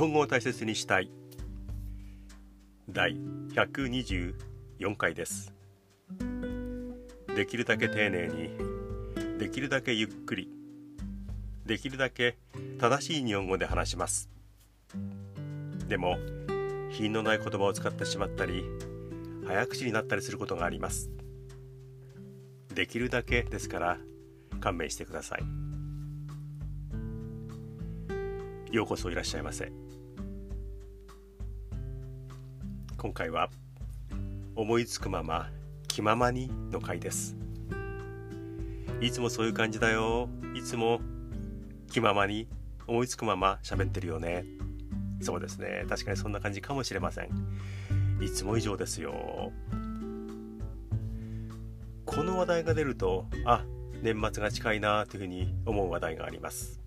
本語を大切にしたい。第124回です。できるだけ丁寧にできるだけゆっくりできるだけ正しい日本語で話します。でも品のない言葉を使ってしまったり早口になったりすることがあります。できるだけですから勘弁してください。ようこそいらっしゃいませ。今回は思いつくまま気ままにの回です。いつもそういう感じだよ。いつも気ままに思いつくまま喋ってるよね。そうですね。確かにそんな感じかもしれません。いつも以上ですよ。この話題が出るとあ年末が近いなというふうに思う話題があります。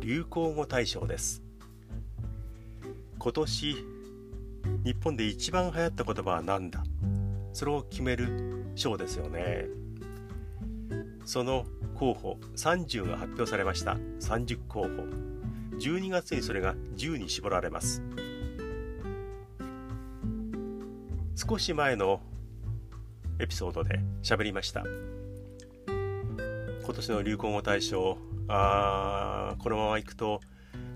流行語大賞です。今年日本で一番流行った言葉は何だ？それを決める賞ですよね。その候補30が発表されました。30候補。12月にそれが10に絞られます。少し前のエピソードで喋りました。今年の流行語大賞あこのままいくと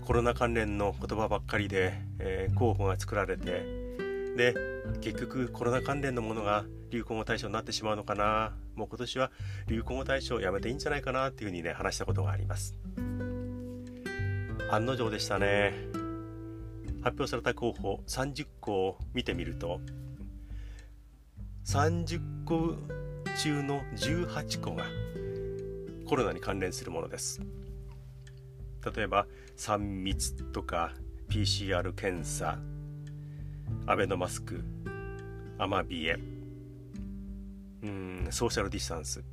コロナ関連の言葉ばっかりで、えー、候補が作られてで結局コロナ関連のものが流行語大賞になってしまうのかな。もう今年は流行語大賞やめていいんじゃないかなっていうふうにね話したことがあります。案の定でしたね。発表された候補30個を見てみると30個中の18個がコロナに関連するものです。例えば3密とか PCR 検査アベノマスクアマビエ。うんソーシャルディスタンス。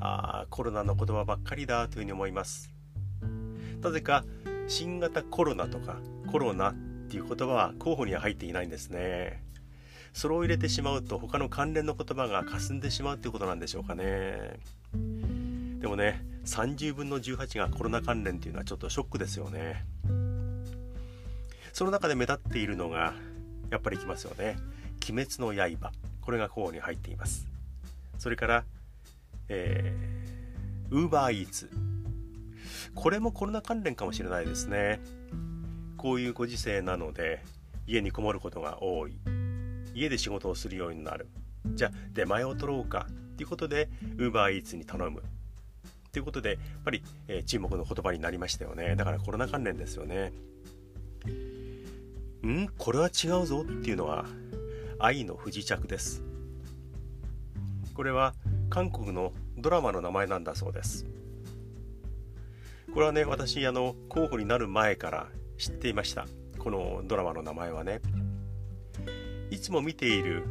あコロナの言葉ばっかりだというふうに思います。なぜか新型コロナとかコロナっていう言葉は候補には入っていないんですね。それを入れてしまうと他の関連の言葉が霞んでしまうということなんでしょうかね。でもね30分の18がコロナ関連っていうのはちょっとショックですよね。その中で目立っているのがやっぱりきますよね。鬼滅の刃。これが候補に入っています。それからえー、ウーバーイーツ。これもコロナ関連かもしれないですね。こういうご時世なので家にこもることが多い。家で仕事をするようになる。じゃあ出前を取ろうか。っていうことで UberEats に頼む。ということでやっぱり、えー、注目の言葉になりましたよね。だからコロナ関連ですよね。ん？これは違うぞっていうのは愛の不時着です。これは韓国のドラマの名前なんだそうです。これはね私あの候補になる前から知っていました。このドラマの名前はね。いつも見ている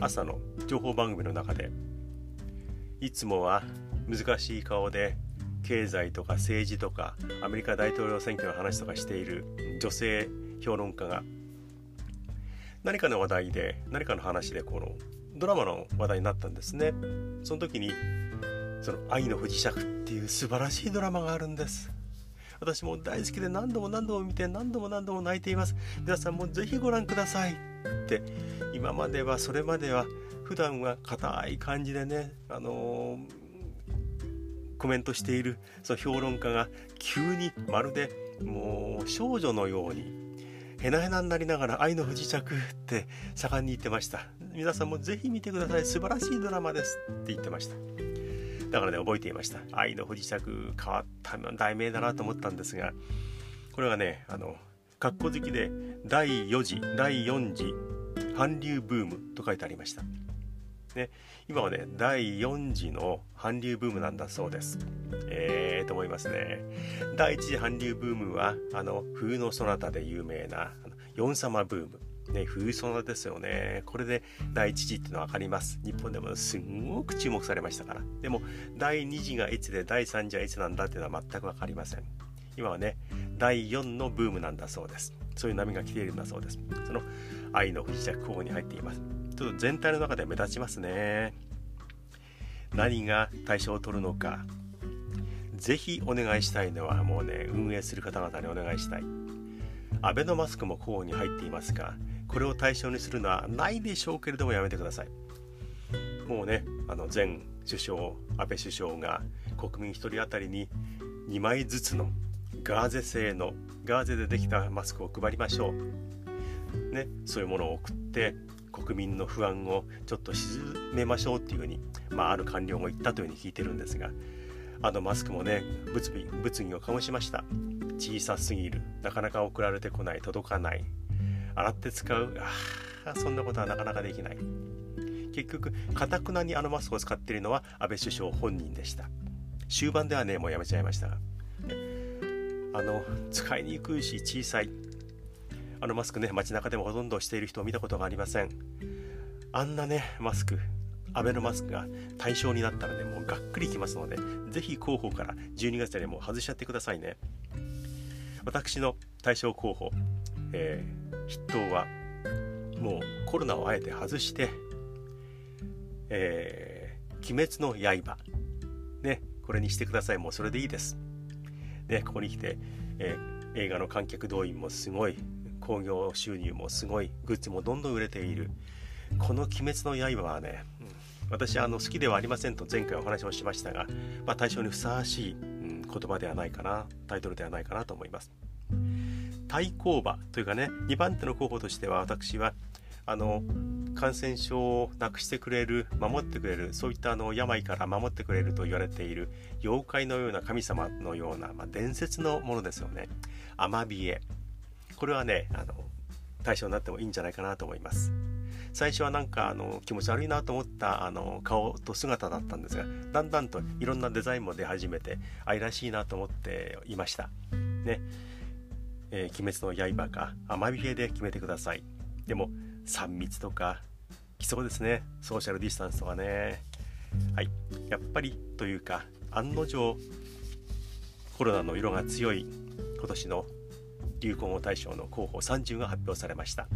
朝の情報番組の中でいつもは難しい顔で経済とか政治とかアメリカ大統領選挙の話とかしている女性評論家が何かの話題で何かの話でこのドラマの話題になったんですね。その時にその「愛の不時着」っていう素晴らしいドラマがあるんです。私も大好きで何度も何度も見て何度も何度も泣いています。皆さんもぜひご覧くださいって。今まではそれまでは普段は硬い感じでねあのーコメントしているその評論家が急にまるでもう少女のようにへなへなになりながら愛の不時着って盛んに言ってました。皆さんもぜひ見てください。素晴らしいドラマですって言ってました。だからね覚えていました。愛の不時着変わった題名だなと思ったんですがこれはねあの括弧好きで第4次第4次韓流ブームと書いてありました。ね、今はね第4次の韓流ブームなんだそうです。えーと思いますね。第1次韓流ブームはあの冬のそなたで有名なヨン様ブーム。ね、冬ソナですよね。これで第1次っていうのは分かります。日本でもすんごく注目されましたから。でも第2次がいつで第3次はいつなんだっていうのは全く分かりません。今はね第4のブームなんだそうです。そういう波が来ているんだそうです。その愛の不時着候補に入っています。ちょっと全体の中で目立ちますね。何が対象を取るのか。ぜひお願いしたいのはもうね運営する方々にお願いしたい。アベノマスクも候補に入っていますがこれを対象にするのはないでしょうけれどもやめてください。もうねあの前首相安倍首相が国民1人当たりに2枚ずつのガーゼ製のガーゼでできたマスクを配りましょう、ね、そういうものを送って国民の不安をちょっと鎮めましょうっていうふうに、まあ、ある官僚も言ったというふうに聞いてるんですがあのマスクもね物議物議を醸しました。小さすぎる。なかなか送られてこない。届かない。洗って使う。あそんなことはなかなかできない。結局かたくなにあのマスクを使っているのは安倍首相本人でした。終盤ではねもうやめちゃいましたが。あの使いにくいし小さい。あのマスクね街中でもほとんどしている人を見たことがありません。あんなねマスクアベノマスクが対象になったらねもうがっくりきますのでぜひ候補から12月でもう外しちゃってくださいね。私の対象候補、えー、筆頭はもうコロナをあえて外して「えー、鬼滅の刃」ねこれにしてください。もうそれでいいです。ねここに来て、えー、映画の観客動員もすごい。興行収入もすごいグッズもどんどん売れている。この「鬼滅の刃」はね、私あの好きではありませんと前回お話をしましたが、まあ、対象にふさわしい、うん、言葉ではないかなタイトルではないかなと思います。対抗馬というかね2番手の候補としては私はあの感染症をなくしてくれる守ってくれるそういったあの病から守ってくれると言われている妖怪のような神様のような、まあ、伝説のものですよね。アマビエ。これはねあの対象になってもいいんじゃないかなと思います。最初はなんかあの気持ち悪いなと思ったあの顔と姿だったんですがだんだんといろんなデザインも出始めて愛らしいなと思っていました。ね。えー、鬼滅の刃かアマビエで決めてください。でも3密とか来そうですね。ソーシャルディスタンスとかね。はい。やっぱりというか案の定コロナの色が強い今年の流行語大賞の候補30が発表されました。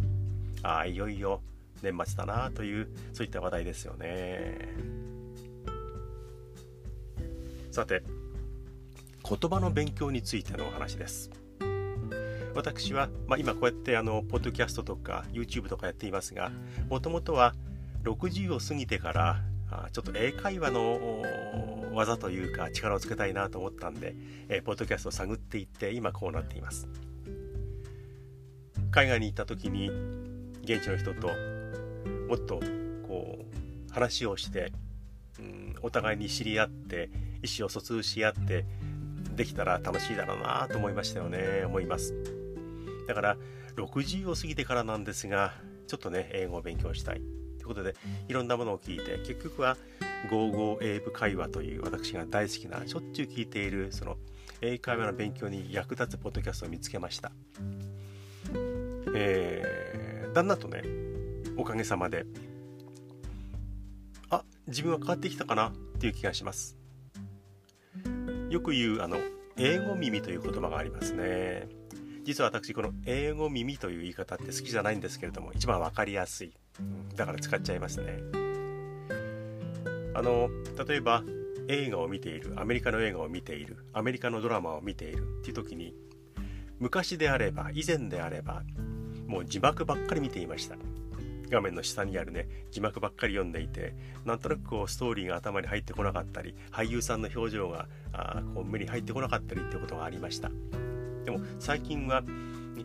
ああいよいよ年末だなというそういった話題ですよね。さて言葉の勉強についてのお話です。私は、まあ、今こうやってあのポッドキャストとか YouTube とかやっていますがもともとは60を過ぎてからちょっと英会話の技というか力をつけたいなと思ったんで、えー、ポッドキャストを探っていって今こうなっています。海外に行った時に現地の人ともっとこう話をして、うん、お互いに知り合って意思を疎通し合ってできたら楽しいだろうなと思いましたよね。思います。だから60を過ぎてからなんですがちょっとね英語を勉強したい。ということでいろんなものを聞いて結局は「55英語会話」という私が大好きなしょっちゅう聞いているその英会話の勉強に役立つポッドキャストを見つけました。えー、だんだんとねおかげさまで。あ自分は変わってきたかなっていう気がします。よく言うあの英語耳という言葉がありますね。実は私この英語耳という言い方って好きじゃないんですけれども一番分かりやすい。だから使っちゃいますね。あの例えば映画を見ているアメリカの映画を見ているアメリカのドラマを見ているっていう時に昔であれば以前であればもう字幕ばっかり見ていました。画面の下にあるね字幕ばっかり読んでいてなんとなくこうストーリーが頭に入ってこなかったり俳優さんの表情があこう目に入ってこなかったりっていうことがありました。でも最近は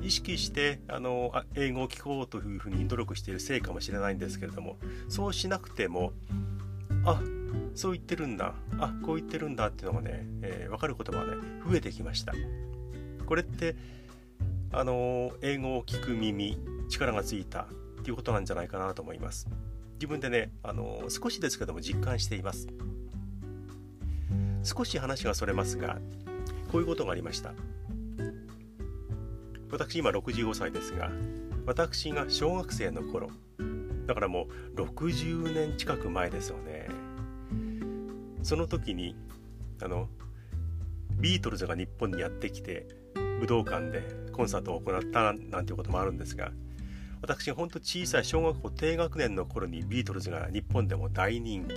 意識してあの英語を聞こうというふうに努力しているせいかもしれないんですけれどもそうしなくてもあそう言ってるんだあこう言ってるんだっていうのがね、えー、分かる言葉がね増えてきました。これってあの英語を聞く耳力がついたっていうことなんじゃないかなと思います。自分でねあの少しですけども実感しています。少し話がそれますがこういうことがありました。私今65歳ですが私が小学生の頃だからもう60年近く前ですよね。その時にあのビートルズが日本にやってきて武道館でコンサートを行ったなんていうこともあるんですが私ほんと小さい小学校低学年の頃にビートルズが日本でも大人気、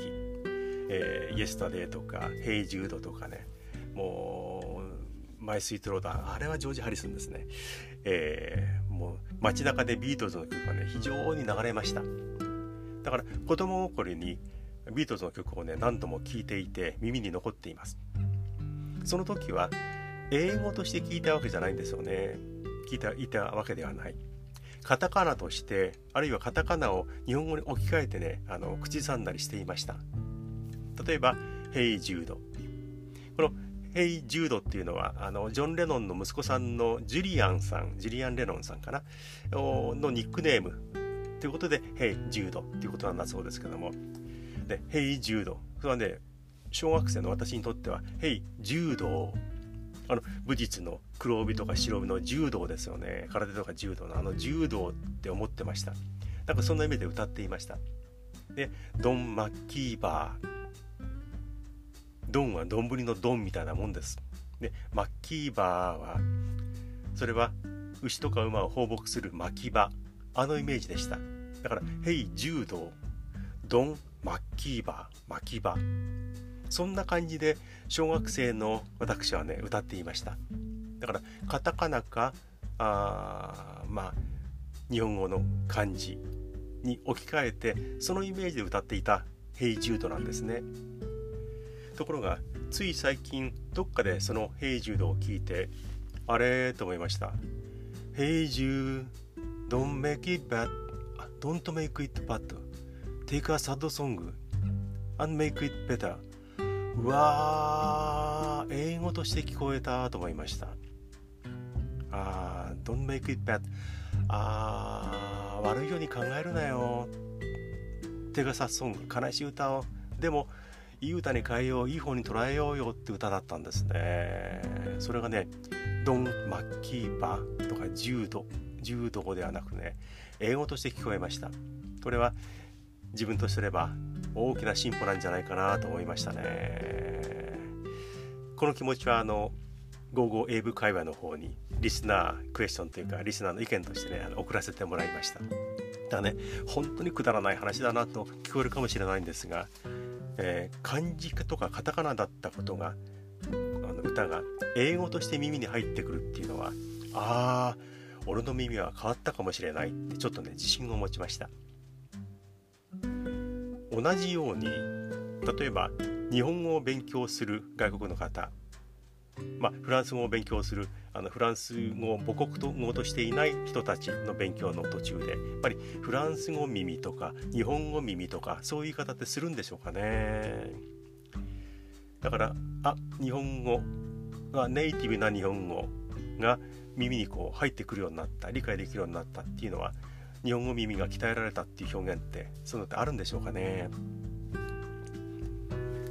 えー、 Yesterday とか Hey Jude とかね。もう My Sweet Lord、ああれはジョージ・ハリスンですね、えー、もう街中でビートルズの曲がね非常に流れました。だから子供心にビートルズの曲をね何度も聴いていて耳に残っています。その時は英語として聞いたわけじゃないんですよね。聞いていたわけではない。カタカナとしてあるいはカタカナを日本語に置き換えてねあの口ずさんだりしていました。例えば「Hey Jude」この「Hey Jude」っていうのはあのジョン・レノンの息子さんのジュリアンさんジュリアン・レノンさんかな？のニックネーム。ということで「Hey Jude」っていうことなんだそうですけども。で「ヘイ・ジュード」それはね小学生の私にとっては「ヘイ・柔道」あの武術の黒帯とか白帯の柔道ですよね。空手とか柔道のあの柔道って思ってました。なんかそんな意味で歌っていました。でドン・マッキーバー。ドンは丼のドンみたいなもんです。でマッキーバーはそれは牛とか馬を放牧する牧場。あのイメージでした。だから「ヘイ柔道」「ドン・マッキーバー」「牧場」そんな感じで小学生の私はね歌っていました。だからカタカナかあまあ日本語の漢字に置き換えてそのイメージで歌っていた「ヘイジュード」なんですね。ところがつい最近どっかでその「ヘイジュード」を聞いてあれと思いました「ヘイジュー Don't make it bad Don't make it bad Take a sad song and make it better うわー英語として聞こえたと思いました。あー Don't make it bad あー悪いように考えるなよ。手がさソング悲しい歌を。でもいい歌に変えよう。いい方に捉えようよって歌だったんですね。それがねドン・マッキーバーとか柔道柔道ではなくね英語として聞こえました。これは自分とすれば大きな進歩なんじゃないかなと思いましたね。この気持ちはあの「ゴーゴー英語会話」の方にリスナークエスチョンというかリスナーの意見としてねあの送らせてもらいました。だね本当にくだらない話だなと聞こえるかもしれないんですが、えー、漢字とかカタカナだったことがあの歌が英語として耳に入ってくるっていうのはああ俺の耳は変わったかもしれないってちょっとね自信を持ちました。同じように例えば日本語を勉強する外国の方まあ、フランス語を勉強するあのフランス語を母国語としていない人たちの勉強の途中でやっぱりフランス語耳とか日本語耳とかそういう言い方ってするんでしょうかね。だからあ日本語がネイティブな日本語が耳にこう入ってくるようになった理解できるようになったっていうのは日本語耳が鍛えられたっていう表現ってそういうのってあるんでしょうかね。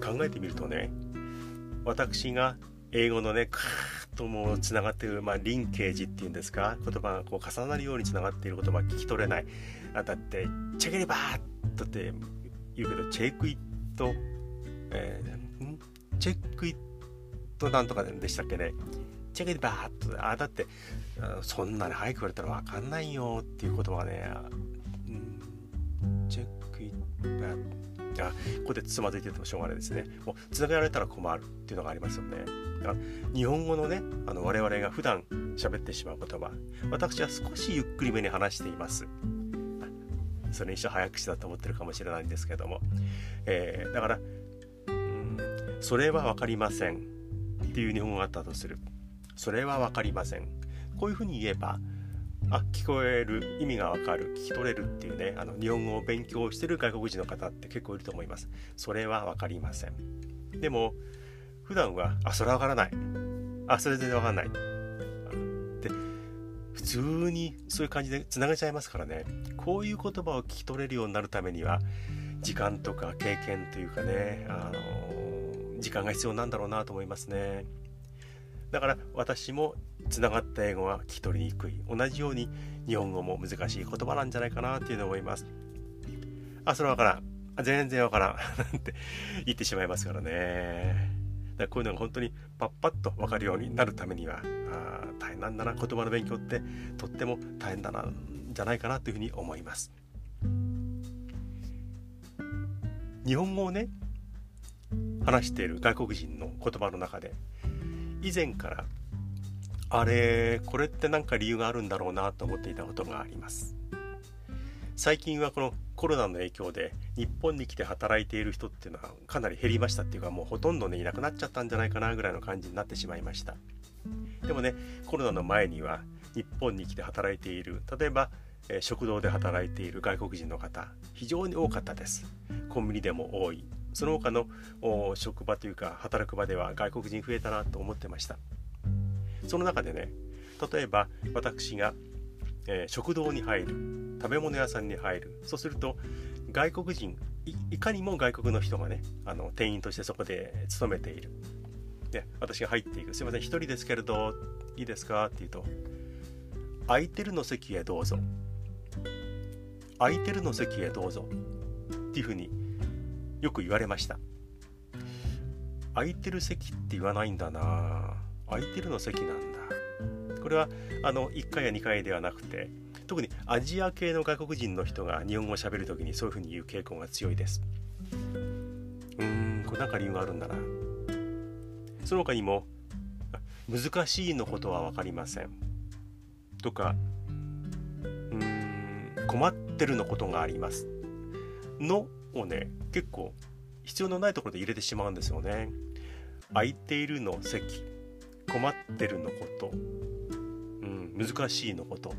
考えてみるとね私が英語のねカーッともうつながっている、まあ、リンケージっていうんですか言葉がこう重なるようにつながっている言葉聞き取れない。あだってチェケリバーっとって言うけどチェックイット、えー、チェックイットなんとかでしたっけね。チェケリバーっとあだってそんなに早く言われたら分かんないよっていうことはね、うん、チェックイットあここでつまずいててもしょうがないですね。もうつなげられたら困るっていうのがありますよね。だから日本語のねあの我々が普段喋ってしまう言葉。私は少しゆっくりめに話しています。それにして早口だと思ってるかもしれないんですけども、えー、だから、うん、それは分かりませんっていう日本語があったとする。それは分かりません。こういうふうに言えばあ聞こえる意味がわかる聞き取れるっていうねあの日本語を勉強してる外国人の方って結構いると思います。それは分かりません。でも普段はあそれは分からない。あそれ全然分かんない。で普通にそういう感じでつなげちゃいますからね。こういう言葉を聞き取れるようになるためには時間とか経験というかねあの時間が必要なんだろうなと思いますね。だから私もつながった英語は聞き取りにくい。同じように日本語も難しい言葉なんじゃないかなっていうのを思います。あそれはわからん。全然わからん。なんて言ってしまいますからね。だからこういうのが本当にパッパッと分かるようになるためにはあ大変なんだな言葉の勉強ってとっても大変だなじゃないかなというふうに思います。日本語をね話している外国人の言葉の中で以前からあれこれって何か理由があるんだろうなと思っていたことがあります。最近はこのコロナの影響で日本に来て働いている人っていうのはかなり減りましたっていうかもうほとんどねいなくなっちゃったんじゃないかなぐらいの感じになってしまいました。でもねコロナの前には日本に来て働いている例えば食堂で働いている外国人の方非常に多かったです。コンビニでも多い。その他の職場というか働く場では外国人増えたなと思ってました。その中でね例えば私が、えー、食堂に入る食べ物屋さんに入る。そうすると外国人いかにも外国の人がねあの店員としてそこで勤めている。で私が入っていく「すいません1人ですけれどいいですか?」って言うと「空いてるの席へどうぞ」「空いてるの席へどうぞ」っていうふうによく言われました。空いてる席って言わないんだな。空いてるの席なんだ。これはあの1階や2階ではなくて特にアジア系の外国人の人が日本語をしゃべる時にそういうふうに言う傾向が強いです。うーんこれなんか理由があるんだな。その他にも難しいのことは分かりません。とかうーん困ってるのことがあります。のをね結構必要のないところで入れてしまうんですよね。空いているの席。困ってるのこと、うん、難しいのこと。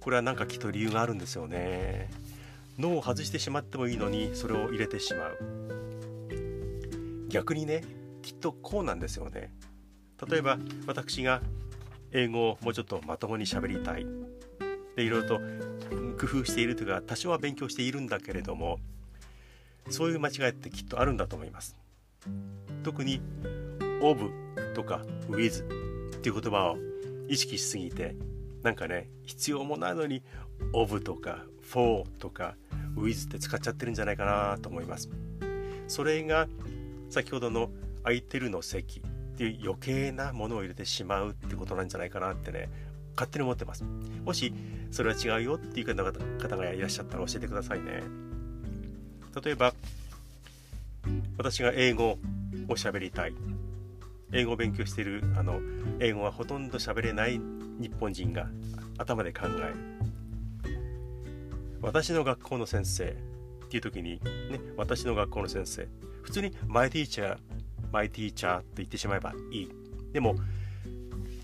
これは何かきっと理由があるんですよね。脳を外してしまってもいいのにそれを入れてしまう。逆にねきっとこうなんですよね。例えば私が英語をもうちょっとまともに喋りたい。でいろいろと工夫しているというか多少は勉強しているんだけれどもそういう間違いってきっとあるんだと思います。特に of とか with っていう言葉を意識しすぎてなんかね必要もないのに of とか for とか with って使っちゃってるんじゃないかなと思います。それが先ほどの空いてるの席っていう余計なものを入れてしまうってことなんじゃないかなってね勝手に思ってます。もしそれは違うよっていう方がいらっしゃったら教えてくださいね。例えば私が英語を喋りたい。英語を勉強しているあの英語はほとんど喋れない日本人が頭で考える。私の学校の先生っていう時にね私の学校の先生。普通に my teacher my teacher って言ってしまえばいい。でも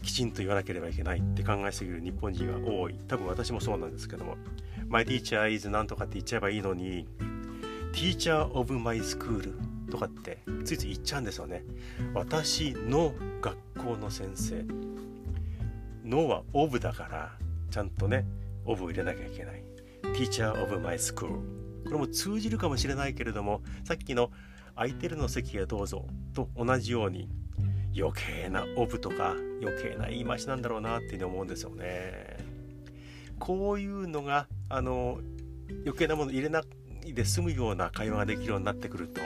きちんと言わなければいけないって考えすぎる日本人は多い。多分私もそうなんですけども。My teacher is なんとかって言っちゃえばいいのに teacher of my school とかってついつい言っちゃうんですよね。私の学校の先生。のは of だからちゃんとね of を入れなきゃいけない。Teacher of my school これも通じるかもしれないけれどもさっきの空いてるの席へどうぞと同じように余計な of とか余計な言い回しなんだろうなっていうふうに思うんですよね。こういうのがあの余計なもの入れなで済むような会話ができるようになってくると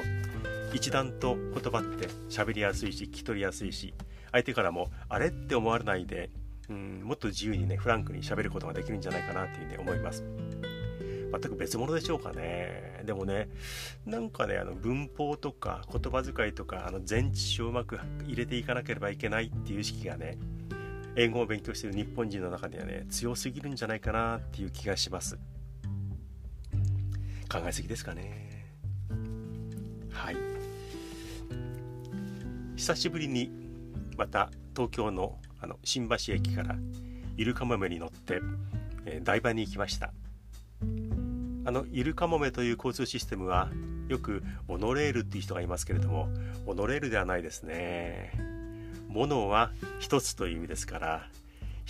一段と言葉って喋りやすいし聞き取りやすいし相手からもあれって思われないでうんもっと自由にねフランクに喋ることができるんじゃないかなっていうふうに思います。全く別物でしょうかね。でもねなんかねあの文法とか言葉遣いとかあの前置詞をうまく入れていかなければいけないっていう意識がね英語を勉強している日本人の中にはね強すぎるんじゃないかなっていう気がします。考えすぎですかね。はい。久しぶりにまた東京のあの新橋駅からイルカモメに乗って、えー、台場に行きました。あのイルカモメという交通システムはよくモノレールっていう人がいますけれどもモノレールではないですね。モノは一つという意味ですから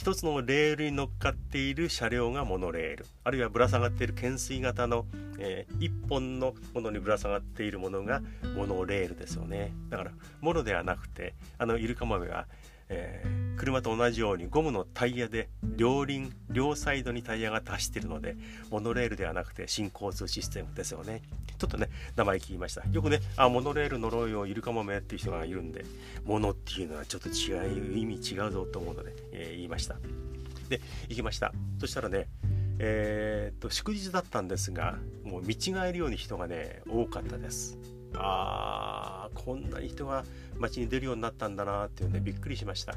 一つのレールに乗っかっている車両がモノレール。あるいはぶら下がっている懸垂型の、えー、一本のものにぶら下がっているものがモノレールですよね。だからモノではなくてあのイルカ豆はえー、車と同じようにゴムのタイヤで両輪両サイドにタイヤが達しているのでモノレールではなくて新交通システムですよね。ちょっとね名前聞きました。よくねあモノレール乗ろうよイルカモメっていう人がいるんでモノっていうのはちょっと違う意味違うぞと思うので、えー、言いました。で行きました。そしたらねえー、っと祝日だったんですがもう見違えるように人がね多かったです。あーこんなに人が街に出るようになったんだなっていうねびっくりしました。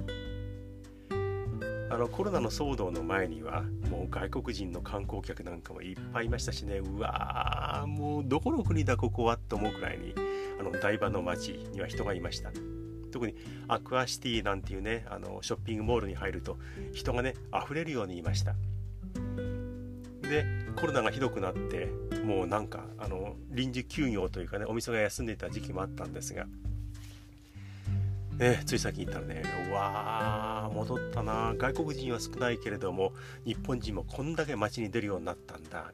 あのコロナの騒動の前にはもう外国人の観光客なんかもいっぱいいましたしね。うわーもうどこの国だここはと思うくらいにあの台場の街には人がいました。特にアクアシティなんていうねあのショッピングモールに入ると人がね溢れるようにいました。でコロナがひどくなってもうなんかあの臨時休業というかねお店が休んでいた時期もあったんですが、ね、つい先に言ったらねうわー戻ったな。外国人は少ないけれども日本人もこんだけ街に出るようになったんだ。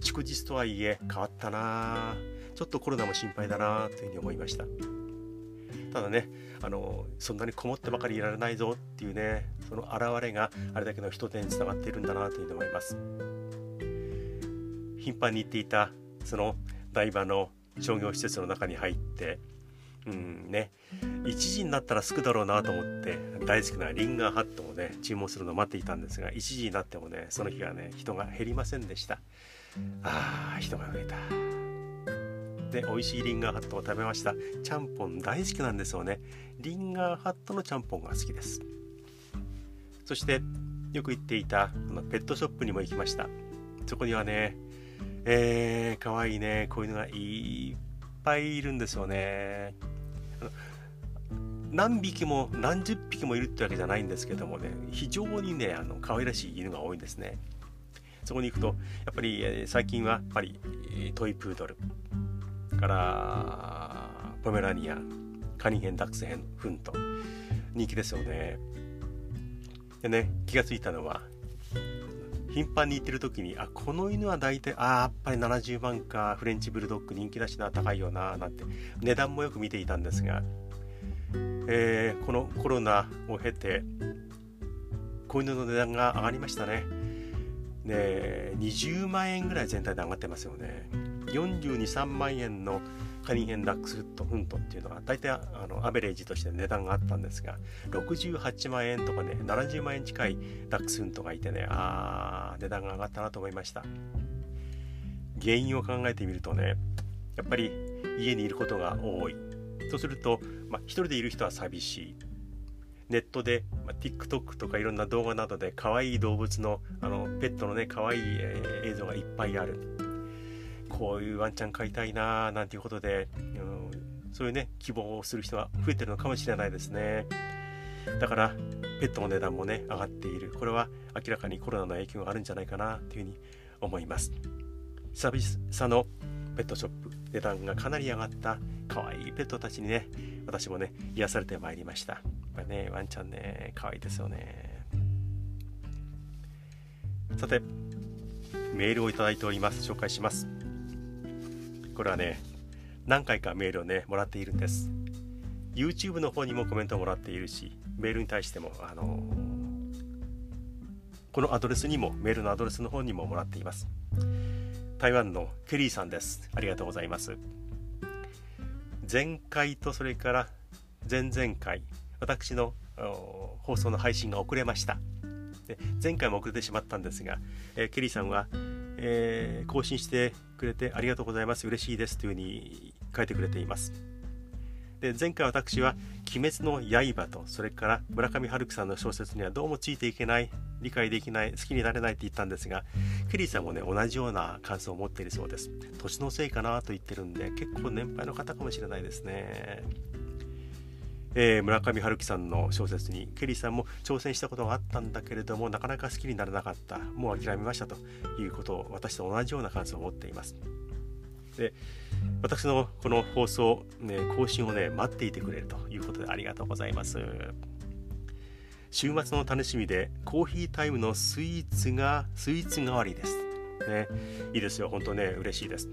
祝日とはいえ変わったな。ちょっとコロナも心配だな。というふうに思いました。ただねあのそんなにこもってばかりいられないぞっていうねその表れがあれだけの人手につながっているんだな。というふうに思います。頻繁に行っていたその台場の商業施設の中に入ってうんね。1時になったらすぐだろうなと思って大好きなリンガーハットをね注文するのを待っていたんですが1時になってもねその日はね人が減りませんでした。あー人が増えた。で美味しいリンガーハットを食べました。ちゃんぽん大好きなんですよね。リンガーハットのちゃんぽんが好きです。そしてよく行っていたこのペットショップにも行きました。そこにはねえー、かわいいね、こういうのがいっぱいいるんですよね。何匹も何十匹もいるってわけじゃないんですけどもね、非常にね、あの可愛らしい犬が多いんですね。そこに行くと、やっぱり、最近はやっぱりトイプードル、からポメラニアン、カニヘンダックスヘンフント、人気ですよね。でね、気がついたのは、頻繁に行ってる時にあこの犬は大体あやっぱり70万かフレンチブルドッグ人気だしな高いよななんて値段もよく見ていたんですが、えー、このコロナを経て子犬の値段が上がりましたね。ね20万円ぐらい全体で上がってますよね。423万円のカニヘンダックスフットフントっていうのは大体あのアベレージとして値段があったんですが68万円とかね70万円近いダックスフントがいてねあー値段が上がったなと思いました。原因を考えてみるとねやっぱり家にいることが多い。そうすると、まあ、一人でいる人は寂しい。ネットで、まあ、TikTok とかいろんな動画などで可愛い動物のあのペットのね可愛い、えー、映像がいっぱいある。こういうワンちゃん飼いたいなーなんていうことで、うん、そういうね希望をする人が増えてるのかもしれないですね。だからペットの値段もね上がっている。これは明らかにコロナの影響があるんじゃないかなというふうに思います。久々のペットショップ値段がかなり上がった。可愛いペットたちにね私もね癒されてまいりました。やっぱねワンちゃんね可愛いですよね。さてメールをいただいております。紹介します。これはね何回かメールをねもらっているんです。YouTube の方にもコメントをもらっているしメールに対してもあの、このアドレスにもメールのアドレスの方にももらっています。台湾のケリーさんです。ありがとうございます。前回とそれから前々回私の放送の配信が遅れました。で前回も遅れてしまったんですが、えー、ケリーさんはえー、更新してくれてありがとうございます。嬉しいです。というふうに書いてくれています。で前回私は「鬼滅の刃」とそれから村上春樹さんの小説にはどうもついていけない理解できない好きになれないって言ったんですがケリーさんもね同じような感想を持っているそうです。年のせいかなと言ってるんで結構年配の方かもしれないですね。えー、村上春樹さんの小説にケリーさんも挑戦したことがあったんだけれどもなかなか好きになれなかった。もう諦めましたということを私と同じような感想を持っています。で私のこの放送、ね、更新をね待っていてくれるということでありがとうございます週末の楽しみでコーヒータイムのスイーツがスイーツ代わりです。ね。いいですよ。本当ね嬉しいです。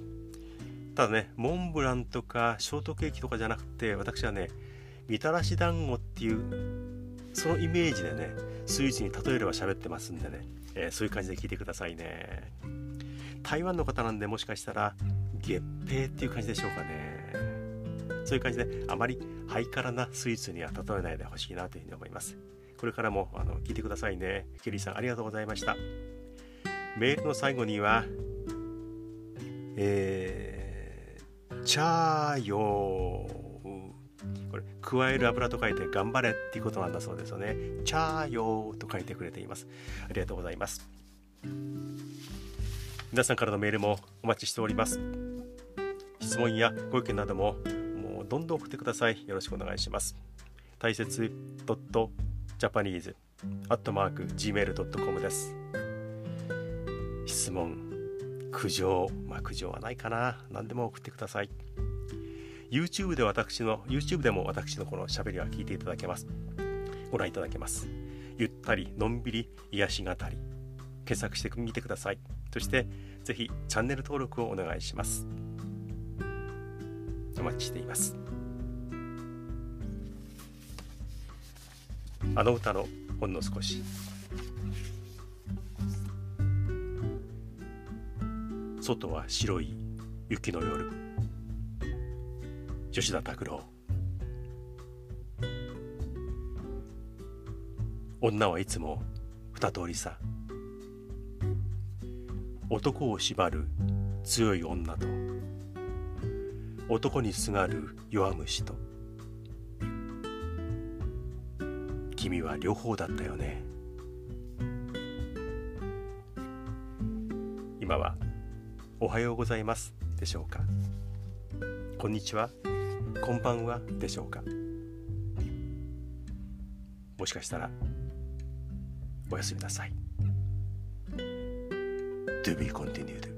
ただねモンブランとかショートケーキとかじゃなくて私はねみたらし団子っていうそのイメージでねスイーツに例えれば喋ってますんでね、えー、そういう感じで聞いてくださいね。台湾の方なんでもしかしたら月餅っていう感じでしょうかね。そういう感じであまりハイカラなスイーツには例えないでほしいなというふうに思います。これからもあの聞いてくださいね。ケリーさんありがとうございました。メールの最後にはえーチャーヨー。これ加える油と書いて頑張れっていうことなんだそうですよね。チャーヨーと書いてくれています。ありがとうございます。皆さんからのメールもお待ちしております。質問やご意見などももうどんどん送ってください。よろしくお願いします。大切。.japanese アットマーク gmail.com です。質問苦情まあ苦情はないかな。何でも送ってください。YouTube で私の YouTube でも私のこの喋りは聞いていただけます。ご覧いただけます。ゆったりのんびり癒し語り。検索してみてください。そしてぜひチャンネル登録をお願いします。お待ちしています。あの歌のほんの少し。外は白い雪の夜。吉田拓郎。女はいつも二通りさ。男を縛る強い女と。男にすがる弱虫と。君は両方だったよね。今はおはようございますでしょうか？こんにちは。こんばんはでしょうか？もしかしたらおやすみなさい。To be continued.